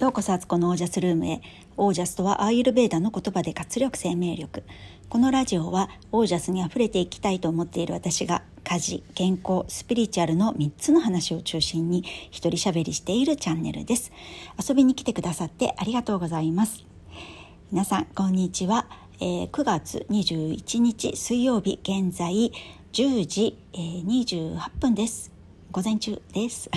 ようこそアツコのオージャスルームへ。オージャスとはアーユルベーダの言葉で活力生命力。このラジオはオージャスにあふれていきたいと思っている私が家事健康スピリチュアルの3つの話を中心に一人喋りしているチャンネルです。遊びに来てくださってありがとうございます。皆さんこんにちは、えー、9月21日水曜日現在10時、えー、28分です。午前中です。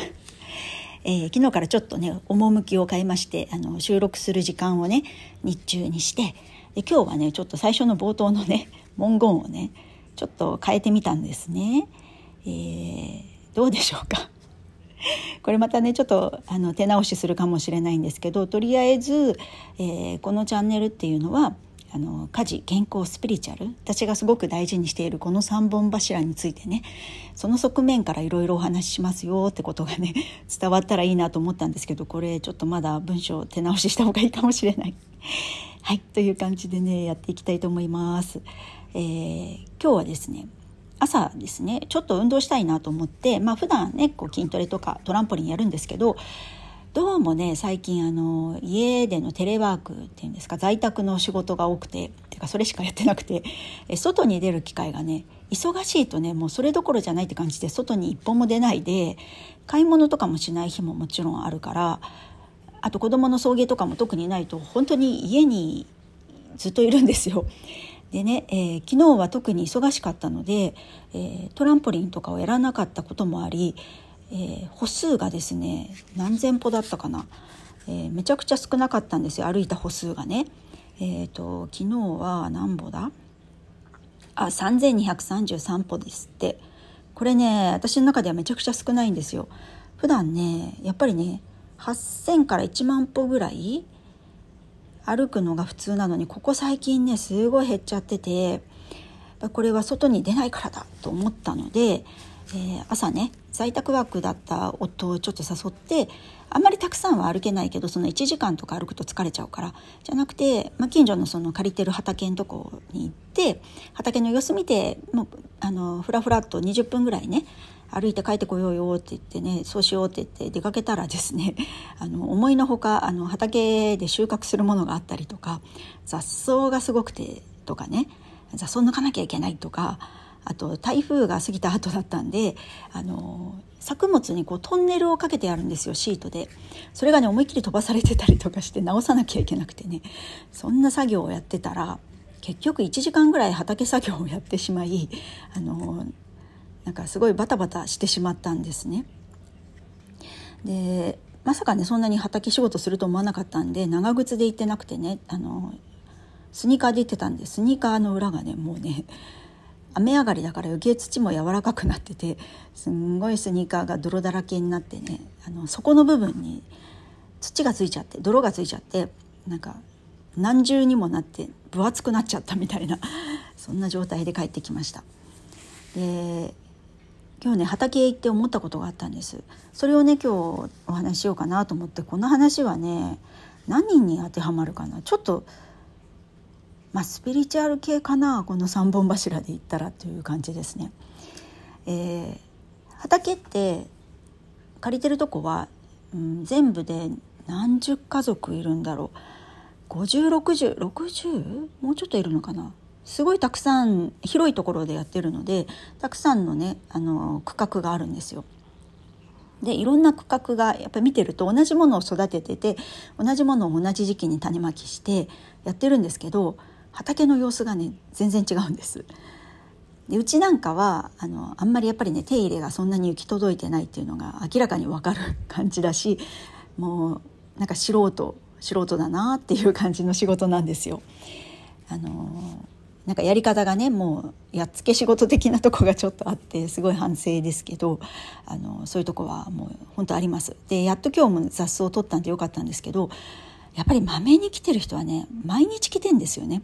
えー、昨日からちょっとね趣を変えましてあの収録する時間をね日中にしてで今日はねちょっと最初の冒頭のね 文言をねちょっと変えてみたんですね。えー、どうでしょうか？これまたねちょっとあの手直しするかもしれないんですけどとりあえず、えー、このチャンネルっていうのはあの家事健康スピリチュアル私がすごく大事にしているこの3本柱についてねその側面からいろいろお話ししますよってことがね 伝わったらいいなと思ったんですけどこれちょっとまだ文章手直しした方がいいかもしれない。はいという感じでねやっていきたいと思います。えー、今日はですね朝ですねちょっと運動したいなと思ってまあ普段ねこう筋トレとかトランポリンやるんですけどどうもね最近あの家でのテレワークっていうんですか在宅の仕事が多くててかそれしかやってなくて外に出る機会がね忙しいとねもうそれどころじゃないって感じで外に一歩も出ないで買い物とかもしない日ももちろんあるからあと子供の送迎とかも特にないと本当に家にずっといるんですよ。でね、えー、昨日は特に忙しかったので、えー、トランポリンとかをやらなかったこともありえー、歩数がですね何千歩だったかな、えー、めちゃくちゃ少なかったんですよ歩いた歩数がね。えーと、昨日は何歩だ？あ3233歩ですってこれね私の中ではめちゃくちゃ少ないんですよ。普段ねやっぱりね8,000から1万歩ぐらい歩くのが普通なのにここ最近ねすごい減っちゃっててこれは外に出ないからだと思ったので、えー、朝ね在宅ワークだった夫をちょっと誘ってあんまりたくさんは歩けないけどその1時間とか歩くと疲れちゃうから。じゃなくて、まあ、近所のその借りてる畑のとこに行って畑の様子見てもうあのふらふらっと20分ぐらいね歩いて帰ってこようよって言ってねそうしようって言って出かけたらですね あの思いのほかあの畑で収穫するものがあったりとか雑草がすごくてとかね雑草抜かなきゃいけないとかあと台風が過ぎた後だったんであの作物にこうトンネルをかけてあるんですよシートでそれがね思いっきり飛ばされてたりとかして直さなきゃいけなくてねそんな作業をやってたら結局1時間ぐらい畑作業をやってしまいあのなんかすごいバタバタしてしまったんですね。でまさかねそんなに畑仕事すると思わなかったんで長靴で行ってなくてねあのスニーカーで行ってたんでスニーカーの裏がねもうね雨上がりだから余計土も柔らかくなっててすんごいスニーカーが泥だらけになってねあの底の部分に土がついちゃって泥がついちゃってなんか何重にもなって分厚くなっちゃったみたいなそんな状態で帰ってきました。で今日ね畑へ行って思ったことがあったんですそれをね今日お話ししようかなと思ってこの話はね何人に当てはまるかなちょっとまあ、スピリチュアル系かなこの3本柱で言ったらという感じですね。えー、畑って借りてるとこは、うん、全部で何十家族いるんだろう506060もうちょっといるのかな？すごいたくさん広いところでやってるのでたくさんのねあの区画があるんですよ。でいろんな区画がやっぱり見てると同じものを育ててて同じものを同じ時期に種まきしてやってるんですけど畑の様子がね全然違うんです。でうちなんかはあのあんまりやっぱりね手入れがそんなに行き届いてないっていうのが明らかに分かる感じだしもうなんか素人素人だなっていう感じの仕事なんですよ。あのなんかやり方がねもうやっつけ仕事的なとこがちょっとあってすごい反省ですけどあのそういうとこはもう本当あります。でやっと今日も雑草を取ったんでよかったんですけどやっぱりまめに来てる人はね毎日来てんですよね。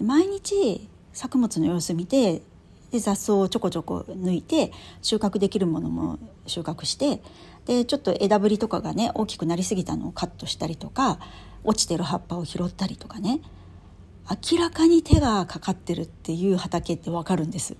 毎日作物の様子見てで雑草をちょこちょこ抜いて収穫できるものも収穫してでちょっと枝ぶりとかがね大きくなりすぎたのをカットしたりとか落ちてる葉っぱを拾ったりとかね明らかに手がかかってるっていう畑ってわかるんです。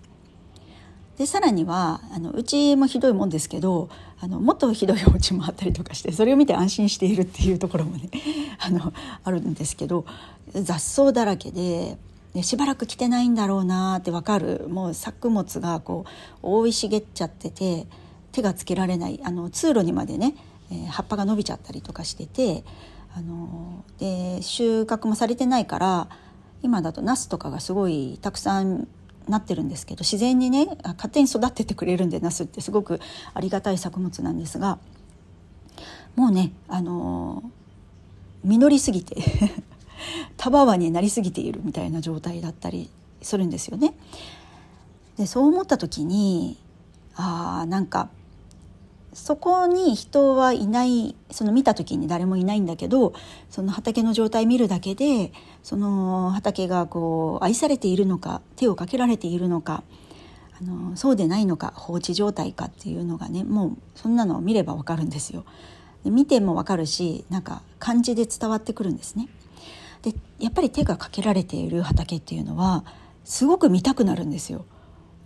でさらにはあのうちもひどいもんですけどあのもっとひどいお家もあったりとかしてそれを見て安心しているっていうところもね あのあるんですけど雑草だらけででしばらく来てないんだろうなって分かるもう作物がこう覆い茂っちゃってて手がつけられないあの通路にまでね、えー、葉っぱが伸びちゃったりとかしててあので収穫もされてないから今だとナスとかがすごいたくさんなってるんですけど自然にね勝手に育っててくれるんでナスってすごくありがたい作物なんですがもうねあの実りすぎて たわわになりすぎているみたいな状態だったりするんですよね。でそう思った時にあーなんかそこに人はいないその見た時に誰もいないんだけどその畑の状態見るだけでその畑がこう愛されているのか手をかけられているのかあのそうでないのか放置状態かっていうのがねもうそんなのを見ればわかるんですよ。見てもわかるしなんか感じで伝わってくるんですね。でやっぱり手がかけられている畑っていうのはすごく見たくなるんですよ。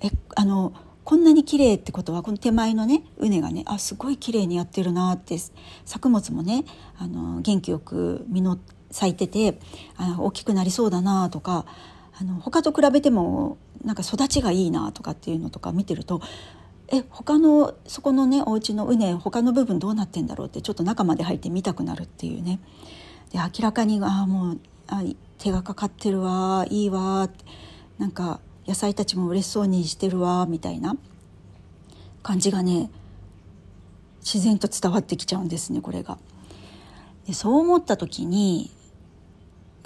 えあのこんなに綺麗ってことはこの手前のね畝がねあすごい綺麗にやってるなって作物もねあの元気よく実咲いててあ大きくなりそうだなとかあの他と比べてもなんか育ちがいいなとかっていうのとか見てるとえ他のそこのねお家の畝他の部分どうなってんだろうってちょっと中まで入って見たくなるっていうね。で明らかにあもうあ手がかかってるわいいわなんか野菜たちも嬉しそうにしてるわみたいな感じがね自然と伝わってきちゃうんですねこれが。でそう思った時に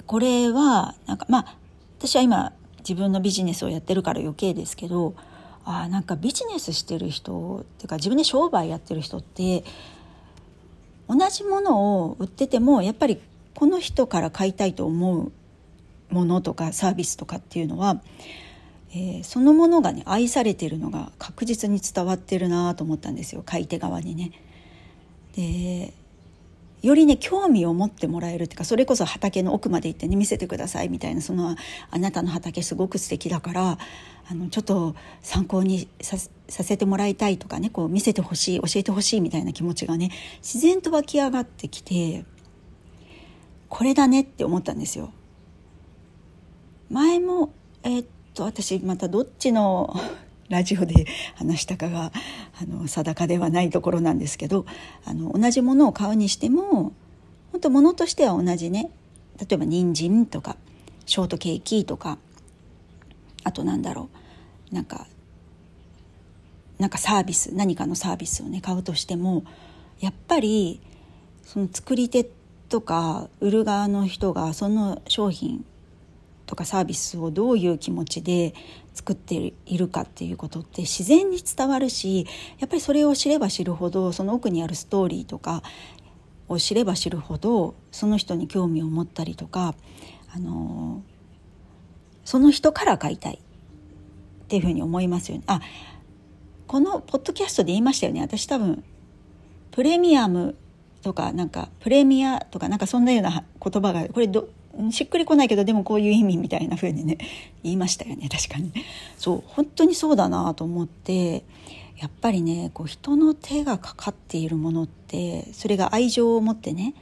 これはなんかまあ私は今自分のビジネスをやってるから余計ですけどあなんかビジネスしてる人っていうか自分で商売やってる人って同じものを売っててもやっぱりこの人から買いたいと思うものとかサービスとかっていうのは、えー、そのものがね愛されてるのが確実に伝わってるなと思ったんですよ買い手側にね。でよりね興味を持ってもらえるっていうかそれこそ畑の奥まで行ってね見せてくださいみたいなそのあなたの畑すごく素敵だからあのちょっと参考にさせてもらいたいとかねこう見せてほしい教えてほしいみたいな気持ちがね自然と湧き上がってきてこれだねって思ったんですよ。前もえー、っと私またどっちの ラジオで 話したかがあの定かではないところなんですけどあの同じものを買うにしても本当物としては同じね。例えば人参とかショートケーキとかあとなんだろうなんかなんかサービス何かのサービスをね買うとしてもやっぱりその作り手とか売る側の人がその商品とかサービスをどういう気持ちで作っているかっていうことって自然に伝わるしやっぱりそれを知れば知るほどその奥にあるストーリーとかを知れば知るほどその人に興味を持ったりとか、あのその人から買いたいっていうふうに思いますよね。あこのポッドキャストで言いましたよね私多分プレミアムとかなんかプレミアとかなんかそんなような言葉がこれどしっくりこないけどでもこういう意味みたいな風にね 言いましたよね確かにそう本当にそうだなと思ってやっぱりねこう人の手がかかっているものってそれが愛情を持ってね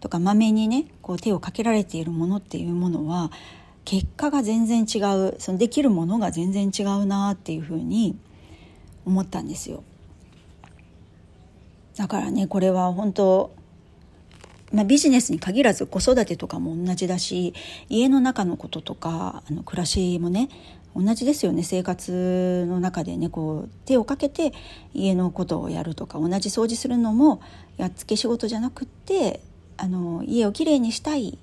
とかまめにねこう手をかけられているものっていうものは結果が全然違うそのできるものが全然違うなっていうふうに思ったんですよ。だからねこれは本当まあ、ビジネスに限らず子育てとかも同じだし家の中のこととかあの暮らしもね同じですよね。生活の中でねこう手をかけて家のことをやるとか同じ掃除するのもやっつけ仕事じゃなくってあの家をきれいにしたいっ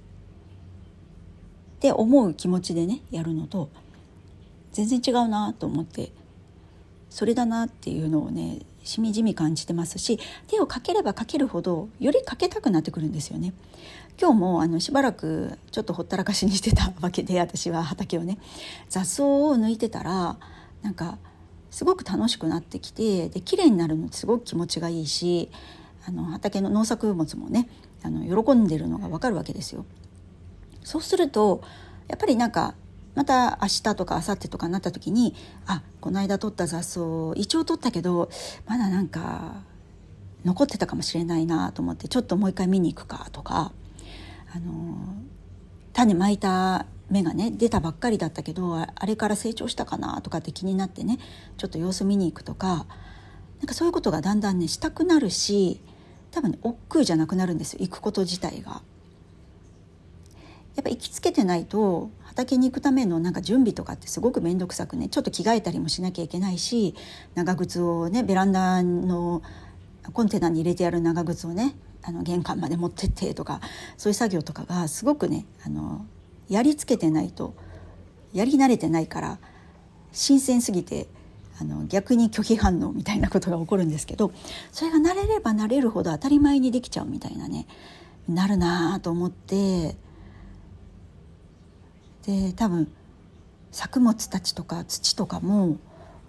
て思う気持ちでねやるのと全然違うなと思ってそれだなっていうのをねしみじみ感じてますし手をかければかけるほどよりかけたくなってくるんですよね。今日もあのしばらくちょっとほったらかしにしてたわけで私は畑をね雑草を抜いてたらなんかすごく楽しくなってきてで綺麗になるのってすごく気持ちがいいしあの畑の農作物もねあの喜んでるのが分かるわけですよ。そうするとやっぱりなんかまた明日とか明後日とかになった時にあこの間取った雑草一応取ったけどまだなんか残ってたかもしれないなと思ってちょっともう一回見に行くかとかあの種まいた芽がね出たばっかりだったけどあれから成長したかなとかって気になってねちょっと様子見に行くとかなんかそういうことがだんだんねしたくなるし多分ね億劫じゃなくなるんですよ行くこと自体が。やっぱ行きつけてないと畑に行くためのなんか準備とかってすごく面倒くさくね。ちょっと着替えたりもしなきゃいけないし長靴をねベランダのコンテナに入れてやる長靴をねあの玄関まで持ってってとかそういう作業とかがすごくねあのやりつけてないとやり慣れてないから新鮮すぎてあの逆に拒否反応みたいなことが起こるんですけどそれが慣れれば慣れるほど当たり前にできちゃうみたいなねなるなと思ってで多分作物たちとか土とかも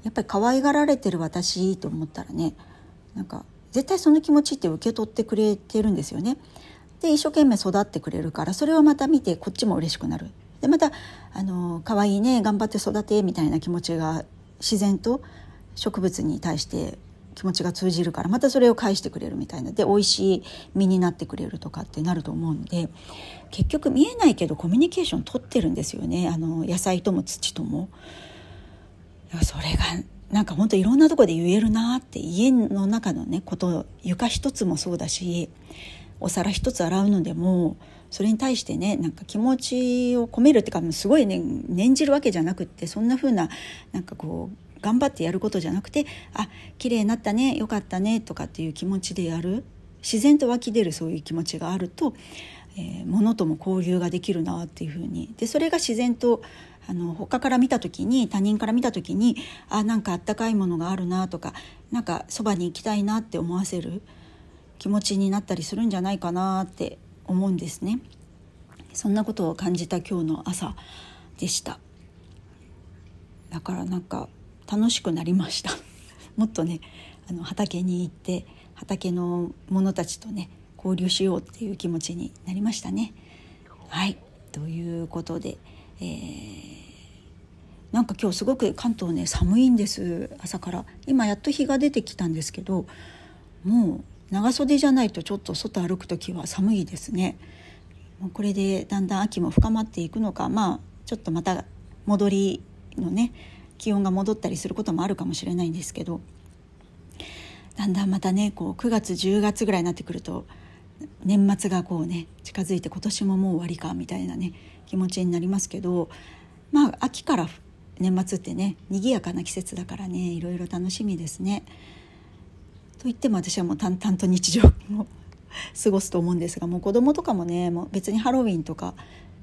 やっぱり可愛がられてる私と思ったらねなんか絶対その気持ちって受け取ってくれてるんですよね。で一生懸命育ってくれるからそれをまた見てこっちも嬉しくなる。でまたあの可愛いね頑張って育てみたいな気持ちが自然と植物に対して気持ちが通じるからまたそれを返してくれるみたいなで美味しい実になってくれるとかってなると思うので結局見えないけどコミュニケーション取ってるんですよねあの野菜とも土とも。それがなんか本当いろんなとこで言えるなって家の中のねこと床一つもそうだしお皿一つ洗うのでもそれに対してねなんか気持ちを込めるっていうかすごいね念じるわけじゃなくってそんな風ななんかこう頑張ってやることじゃなくてあ綺麗になったねよかったねとかっていう気持ちでやる。自然と湧き出るそういう気持ちがあると、えー、物とも交流ができるなっていう風に。でそれが自然とあの他から見た時に他人から見た時にあなんかあったかいものがあるなとかなんかそばに行きたいなって思わせる気持ちになったりするんじゃないかなって思うんですね。そんなことを感じた今日の朝でした。だからなんか楽しくなりました。もっとねあの畑に行って畑の者たちとね交流しようっていう気持ちになりましたね。はい。ということで、えーなんか今日すごく関東ね寒いんです。朝から。今やっと日が出てきたんですけどもう長袖じゃないとちょっと外歩く時は寒いですね。もうこれでだんだん秋も深まっていくのかまあちょっとまた戻りのね気温が戻ったりすることもあるかもしれないんですけどだんだんまたねこう9月10月ぐらいになってくると年末がこうね近づいて今年ももう終わりかみたいなね気持ちになりますけどまあ秋から年末ってね賑やかな季節だからねいろいろ楽しみですね。と言っても私はもう淡々と日常を過ごすと思うんですがもう子供とかもねもう別にハロウィンとか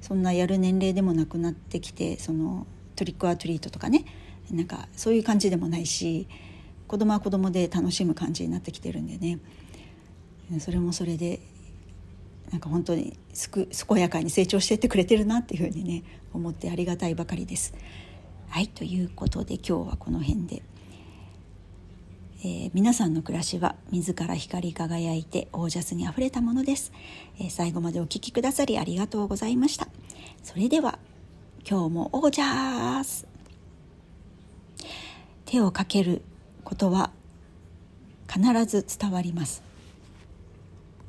そんなやる年齢でもなくなってきてそのトリックアトリートとかねなんかそういう感じでもないし子供は子供で楽しむ感じになってきてるんでね。それもそれでなんか本当にすく健やかに成長していってくれてるなっていうふうにね思ってありがたいばかりです。はいということで今日はこの辺で、えー、皆さんの暮らしは自ら光り輝いてオージャスにあふれたものです、えー、最後までお聴きくださりありがとうございました。それでは今日もオージャス。手をかけることは必ず伝わります。